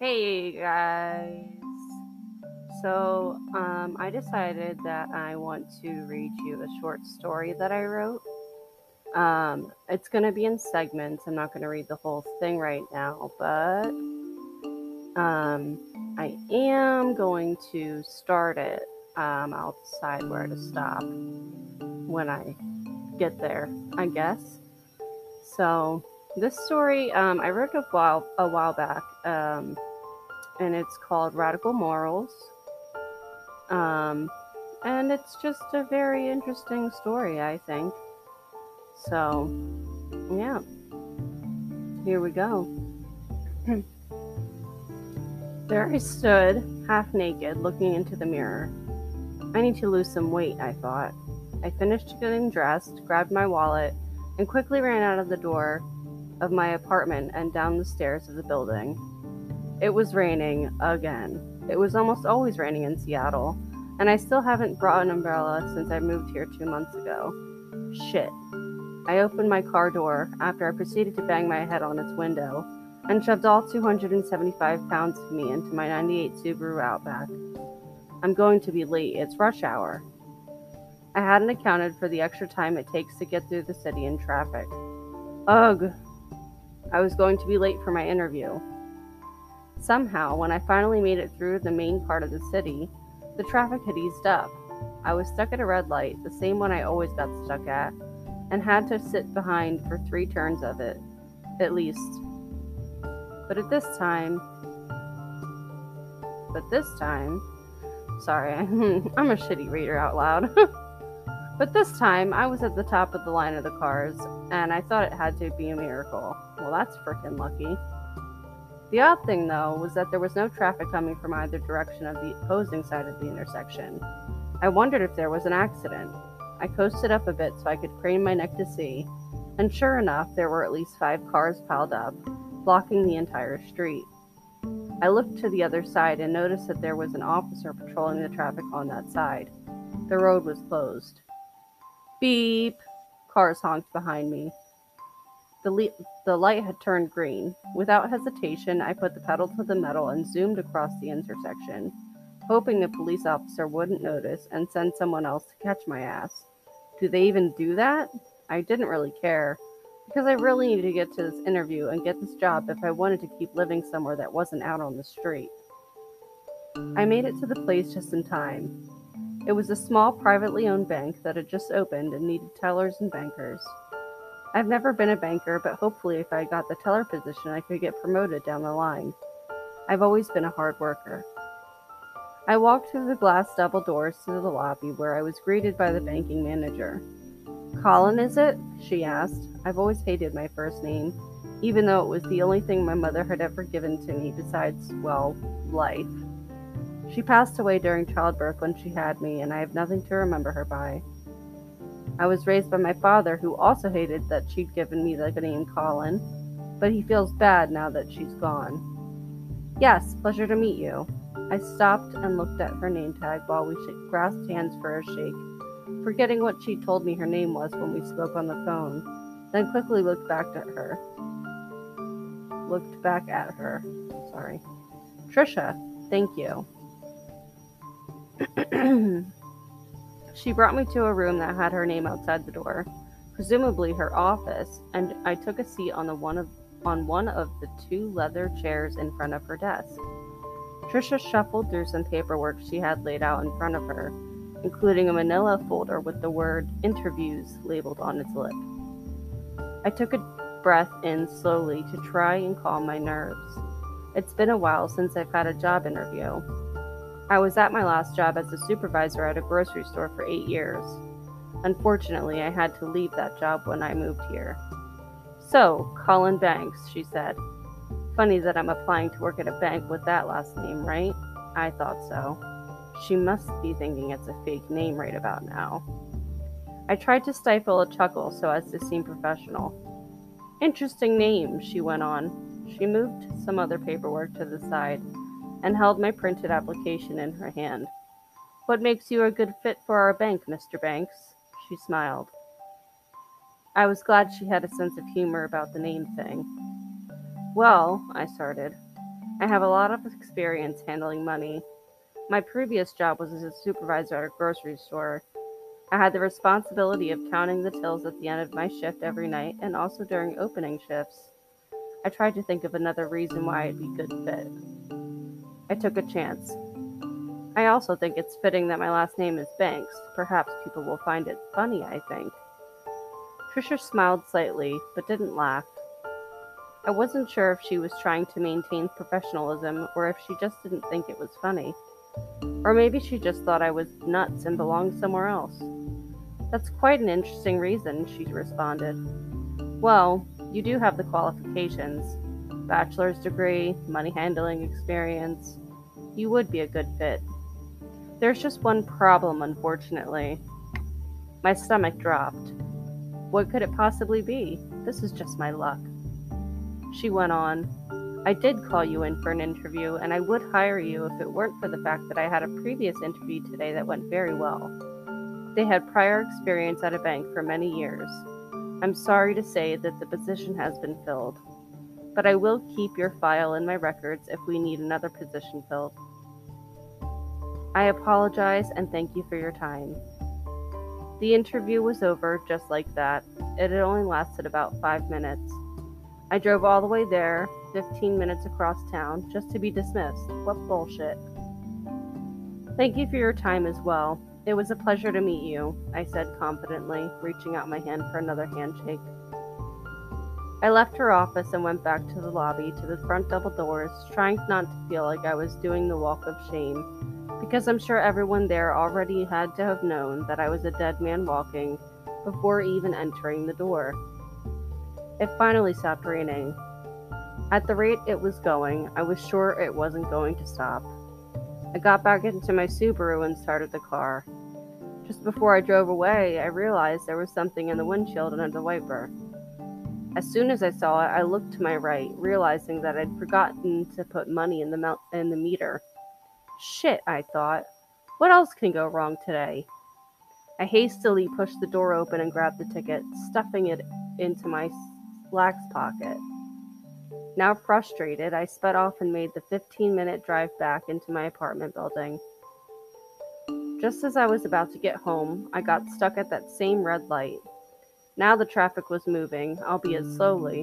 Hey guys. So, um, I decided that I want to read you a short story that I wrote. Um, it's going to be in segments. I'm not going to read the whole thing right now, but um, I am going to start it. Um, I'll decide where to stop when I get there, I guess. So, this story um, I wrote a while a while back. And it's called Radical Morals. Um, and it's just a very interesting story, I think. So, yeah, here we go. there I stood, half naked, looking into the mirror. I need to lose some weight, I thought. I finished getting dressed, grabbed my wallet, and quickly ran out of the door of my apartment and down the stairs of the building. It was raining again. It was almost always raining in Seattle, and I still haven't brought an umbrella since I moved here two months ago. Shit. I opened my car door after I proceeded to bang my head on its window and shoved all 275 pounds of me into my 98 Subaru Outback. I'm going to be late. It's rush hour. I hadn't accounted for the extra time it takes to get through the city in traffic. Ugh. I was going to be late for my interview. Somehow, when I finally made it through the main part of the city, the traffic had eased up. I was stuck at a red light, the same one I always got stuck at, and had to sit behind for three turns of it, at least. But at this time, but this time, sorry, I'm a shitty reader out loud. but this time, I was at the top of the line of the cars, and I thought it had to be a miracle. Well, that's freaking lucky. The odd thing, though, was that there was no traffic coming from either direction of the opposing side of the intersection. I wondered if there was an accident. I coasted up a bit so I could crane my neck to see, and sure enough, there were at least five cars piled up, blocking the entire street. I looked to the other side and noticed that there was an officer patrolling the traffic on that side. The road was closed. Beep! Cars honked behind me. The, le- the light had turned green. Without hesitation, I put the pedal to the metal and zoomed across the intersection, hoping the police officer wouldn't notice and send someone else to catch my ass. Do they even do that? I didn't really care, because I really needed to get to this interview and get this job if I wanted to keep living somewhere that wasn't out on the street. I made it to the place just in time. It was a small privately owned bank that had just opened and needed tellers and bankers. I've never been a banker, but hopefully, if I got the teller position, I could get promoted down the line. I've always been a hard worker. I walked through the glass double doors to the lobby where I was greeted by the banking manager. Colin, is it? she asked. I've always hated my first name, even though it was the only thing my mother had ever given to me besides, well, life. She passed away during childbirth when she had me, and I have nothing to remember her by. I was raised by my father, who also hated that she'd given me the name Colin, but he feels bad now that she's gone. Yes, pleasure to meet you. I stopped and looked at her name tag while we grasped hands for a shake, forgetting what she told me her name was when we spoke on the phone, then quickly looked back at her. Looked back at her. Sorry. Trisha, thank you. She brought me to a room that had her name outside the door, presumably her office, and I took a seat on the one of on one of the two leather chairs in front of her desk. Trisha shuffled through some paperwork she had laid out in front of her, including a manila folder with the word interviews labeled on its lip. I took a breath in slowly to try and calm my nerves. It's been a while since I've had a job interview, I was at my last job as a supervisor at a grocery store for eight years. Unfortunately, I had to leave that job when I moved here. So, Colin Banks, she said. Funny that I'm applying to work at a bank with that last name, right? I thought so. She must be thinking it's a fake name right about now. I tried to stifle a chuckle so as to seem professional. Interesting name, she went on. She moved some other paperwork to the side and held my printed application in her hand. What makes you a good fit for our bank, Mr. Banks? She smiled. I was glad she had a sense of humor about the name thing. Well, I started. I have a lot of experience handling money. My previous job was as a supervisor at a grocery store. I had the responsibility of counting the tills at the end of my shift every night and also during opening shifts. I tried to think of another reason why I'd be good fit. I took a chance. I also think it's fitting that my last name is Banks. Perhaps people will find it funny, I think. Trisha smiled slightly, but didn't laugh. I wasn't sure if she was trying to maintain professionalism or if she just didn't think it was funny. Or maybe she just thought I was nuts and belonged somewhere else. That's quite an interesting reason, she responded. Well, you do have the qualifications bachelor's degree, money handling experience. You would be a good fit. There's just one problem, unfortunately. My stomach dropped. What could it possibly be? This is just my luck. She went on, I did call you in for an interview, and I would hire you if it weren't for the fact that I had a previous interview today that went very well. They had prior experience at a bank for many years. I'm sorry to say that the position has been filled, but I will keep your file in my records if we need another position filled. I apologize and thank you for your time. The interview was over just like that. It had only lasted about five minutes. I drove all the way there, 15 minutes across town, just to be dismissed. What bullshit. Thank you for your time as well. It was a pleasure to meet you, I said confidently, reaching out my hand for another handshake. I left her office and went back to the lobby to the front double doors, trying not to feel like I was doing the walk of shame, because I'm sure everyone there already had to have known that I was a dead man walking before even entering the door. It finally stopped raining. At the rate it was going, I was sure it wasn't going to stop. I got back into my Subaru and started the car. Just before I drove away, I realized there was something in the windshield and the wiper. As soon as I saw it, I looked to my right, realizing that I'd forgotten to put money in the mel- in the meter. Shit, I thought. What else can go wrong today? I hastily pushed the door open and grabbed the ticket, stuffing it into my slacks pocket. Now frustrated, I sped off and made the 15 minute drive back into my apartment building. Just as I was about to get home, I got stuck at that same red light. Now the traffic was moving, albeit slowly,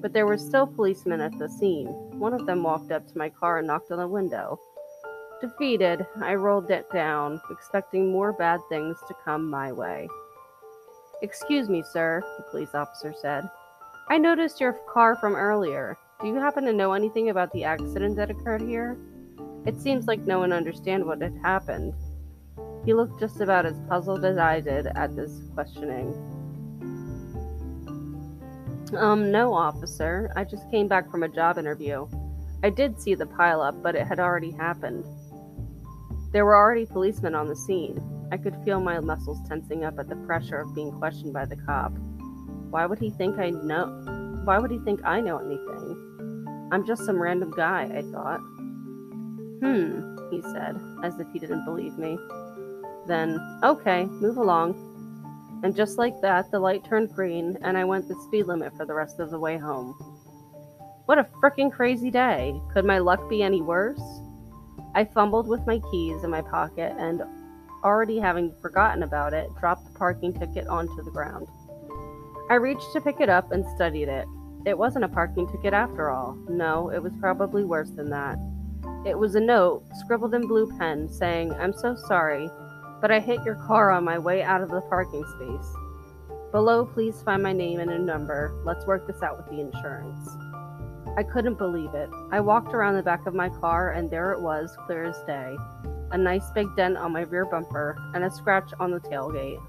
but there were still policemen at the scene. One of them walked up to my car and knocked on the window. Defeated, I rolled it down, expecting more bad things to come my way. Excuse me, sir, the police officer said. I noticed your car from earlier. Do you happen to know anything about the accident that occurred here? It seems like no one understands what had happened. He looked just about as puzzled as I did at this questioning. Um, no, officer. I just came back from a job interview. I did see the pileup, but it had already happened. There were already policemen on the scene. I could feel my muscles tensing up at the pressure of being questioned by the cop. Why would he think I know? Why would he think I know anything? I'm just some random guy, I thought. Hmm, he said, as if he didn't believe me. Then, okay, move along. And just like that, the light turned green, and I went the speed limit for the rest of the way home. What a frickin' crazy day! Could my luck be any worse? I fumbled with my keys in my pocket and, already having forgotten about it, dropped the parking ticket onto the ground. I reached to pick it up and studied it. It wasn't a parking ticket after all. No, it was probably worse than that. It was a note, scribbled in blue pen, saying, I'm so sorry, but I hit your car on my way out of the parking space. Below, please find my name and a number. Let's work this out with the insurance. I couldn't believe it. I walked around the back of my car, and there it was, clear as day. A nice big dent on my rear bumper, and a scratch on the tailgate.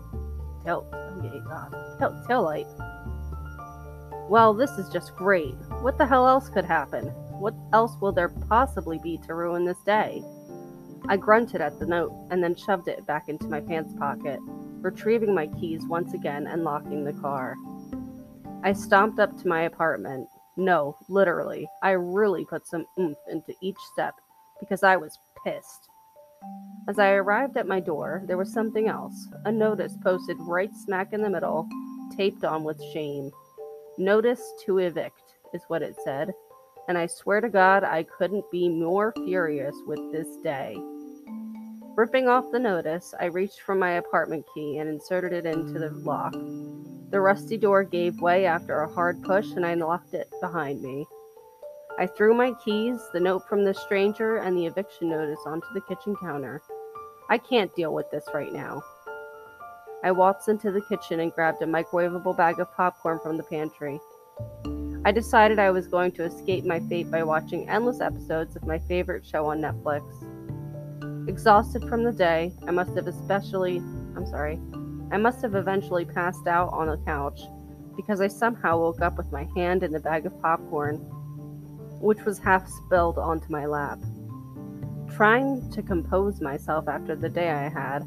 Tail, tailgate, God tail, tail light. Well, this is just great. What the hell else could happen? What else will there possibly be to ruin this day? I grunted at the note and then shoved it back into my pants pocket, retrieving my keys once again and locking the car. I stomped up to my apartment. No, literally, I really put some oomph into each step because I was pissed. As I arrived at my door, there was something else a notice posted right smack in the middle taped on with shame. Notice to evict is what it said. and I swear to God I couldn't be more furious with this day. Ripping off the notice, I reached for my apartment key and inserted it into the lock. The rusty door gave way after a hard push, and I locked it behind me. I threw my keys, the note from the stranger, and the eviction notice onto the kitchen counter. I can't deal with this right now. I waltzed into the kitchen and grabbed a microwavable bag of popcorn from the pantry. I decided I was going to escape my fate by watching endless episodes of my favorite show on Netflix. Exhausted from the day, I must have especially, I'm sorry, I must have eventually passed out on the couch because I somehow woke up with my hand in the bag of popcorn, which was half spilled onto my lap. Trying to compose myself after the day I had,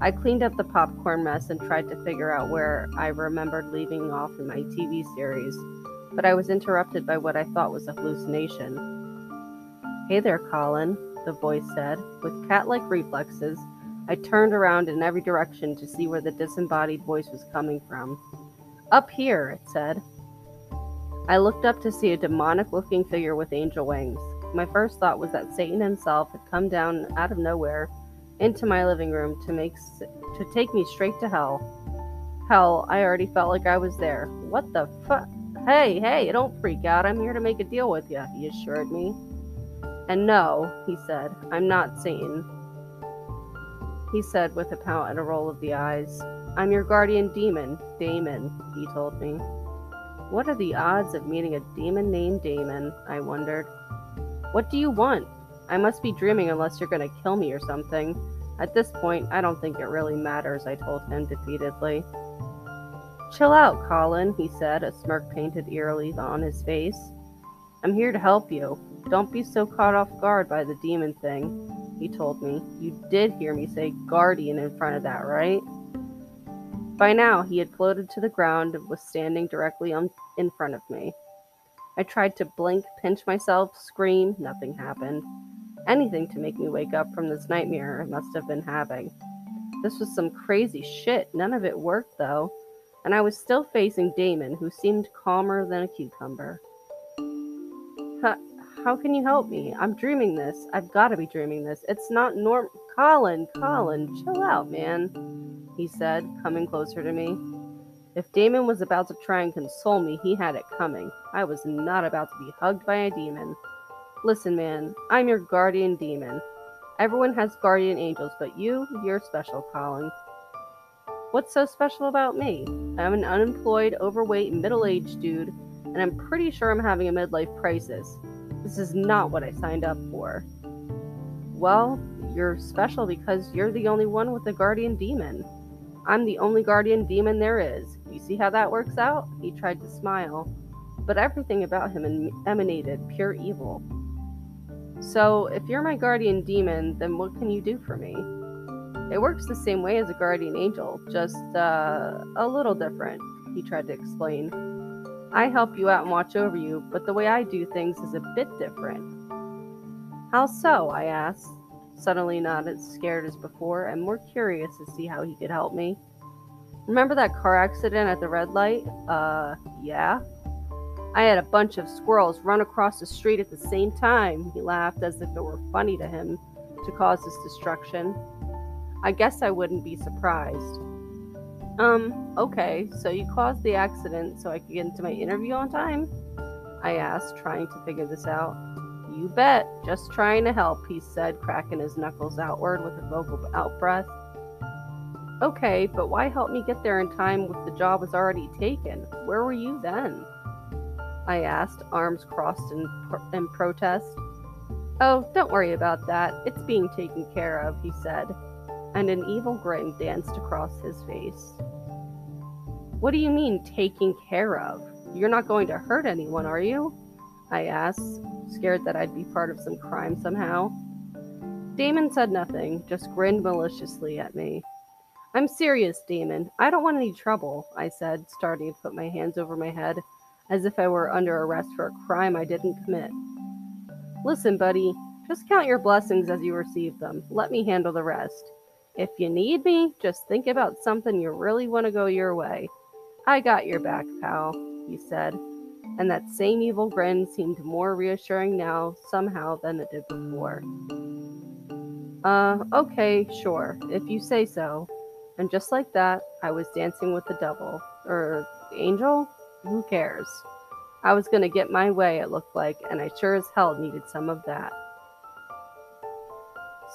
I cleaned up the popcorn mess and tried to figure out where I remembered leaving off in my TV series, but I was interrupted by what I thought was a hallucination. Hey there, Colin, the voice said. With cat like reflexes, I turned around in every direction to see where the disembodied voice was coming from. Up here, it said. I looked up to see a demonic looking figure with angel wings. My first thought was that Satan himself had come down out of nowhere into my living room to make to take me straight to hell. Hell, I already felt like I was there. What the fuck? Hey, hey, don't freak out. I'm here to make a deal with you, he assured me. And no, he said, I'm not Satan. He said with a pout and a roll of the eyes. I'm your guardian demon, Damon, he told me. What are the odds of meeting a demon named Damon? I wondered. What do you want? I must be dreaming unless you're going to kill me or something. At this point, I don't think it really matters, I told him defeatedly. Chill out, Colin, he said, a smirk painted eerily on his face. I'm here to help you. Don't be so caught off guard by the demon thing, he told me. You did hear me say guardian in front of that, right? By now, he had floated to the ground and was standing directly on, in front of me. I tried to blink, pinch myself, scream, nothing happened. Anything to make me wake up from this nightmare I must have been having. This was some crazy shit. None of it worked, though, and I was still facing Damon, who seemed calmer than a cucumber. How can you help me? I'm dreaming this. I've got to be dreaming this. It's not norm. Colin, Colin, chill out, man, he said, coming closer to me. If Damon was about to try and console me, he had it coming. I was not about to be hugged by a demon. Listen, man, I'm your guardian demon. Everyone has guardian angels, but you, you're special, Colin. What's so special about me? I'm an unemployed, overweight, middle aged dude, and I'm pretty sure I'm having a midlife crisis. This is not what I signed up for. Well, you're special because you're the only one with a guardian demon. I'm the only guardian demon there is. You see how that works out? He tried to smile, but everything about him emanated pure evil. So, if you're my guardian demon, then what can you do for me? It works the same way as a guardian angel, just uh, a little different, he tried to explain. I help you out and watch over you, but the way I do things is a bit different. How so? I asked, suddenly not as scared as before and more curious to see how he could help me. Remember that car accident at the red light? Uh, yeah. I had a bunch of squirrels run across the street at the same time. He laughed as if it were funny to him to cause this destruction. I guess I wouldn't be surprised. Um, okay, so you caused the accident so I could get into my interview on time? I asked, trying to figure this out. You bet, just trying to help, he said, cracking his knuckles outward with a vocal outbreath. Okay, but why help me get there in time if the job was already taken? Where were you then? I asked, arms crossed in, in protest. Oh, don't worry about that. It's being taken care of, he said, and an evil grin danced across his face. What do you mean, taking care of? You're not going to hurt anyone, are you? I asked, scared that I'd be part of some crime somehow. Damon said nothing, just grinned maliciously at me. I'm serious, Damon. I don't want any trouble, I said, starting to put my hands over my head as if I were under arrest for a crime I didn't commit. Listen, buddy, just count your blessings as you receive them. Let me handle the rest. If you need me, just think about something you really want to go your way. I got your back, pal, he said, and that same evil grin seemed more reassuring now, somehow, than it did before. Uh, okay, sure, if you say so. And just like that, I was dancing with the devil. Or angel? Who cares? I was gonna get my way, it looked like, and I sure as hell needed some of that.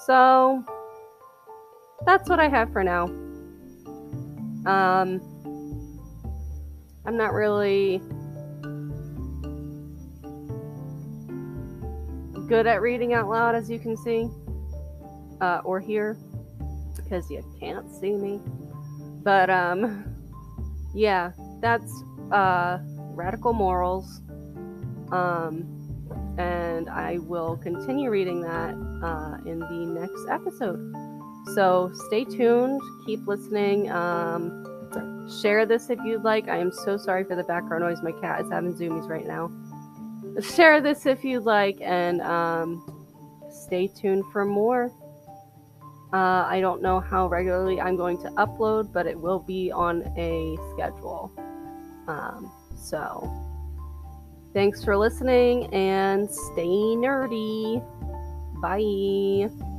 So, that's what I have for now. Um, I'm not really good at reading out loud, as you can see uh, or hear, because you can't see me. But um, yeah, that's uh, Radical Morals. Um, and I will continue reading that uh, in the next episode. So stay tuned, keep listening. Um, share this if you'd like. I am so sorry for the background noise. My cat is having zoomies right now. Share this if you'd like, and um, stay tuned for more. Uh, I don't know how regularly I'm going to upload, but it will be on a schedule. Um, so, thanks for listening and stay nerdy. Bye.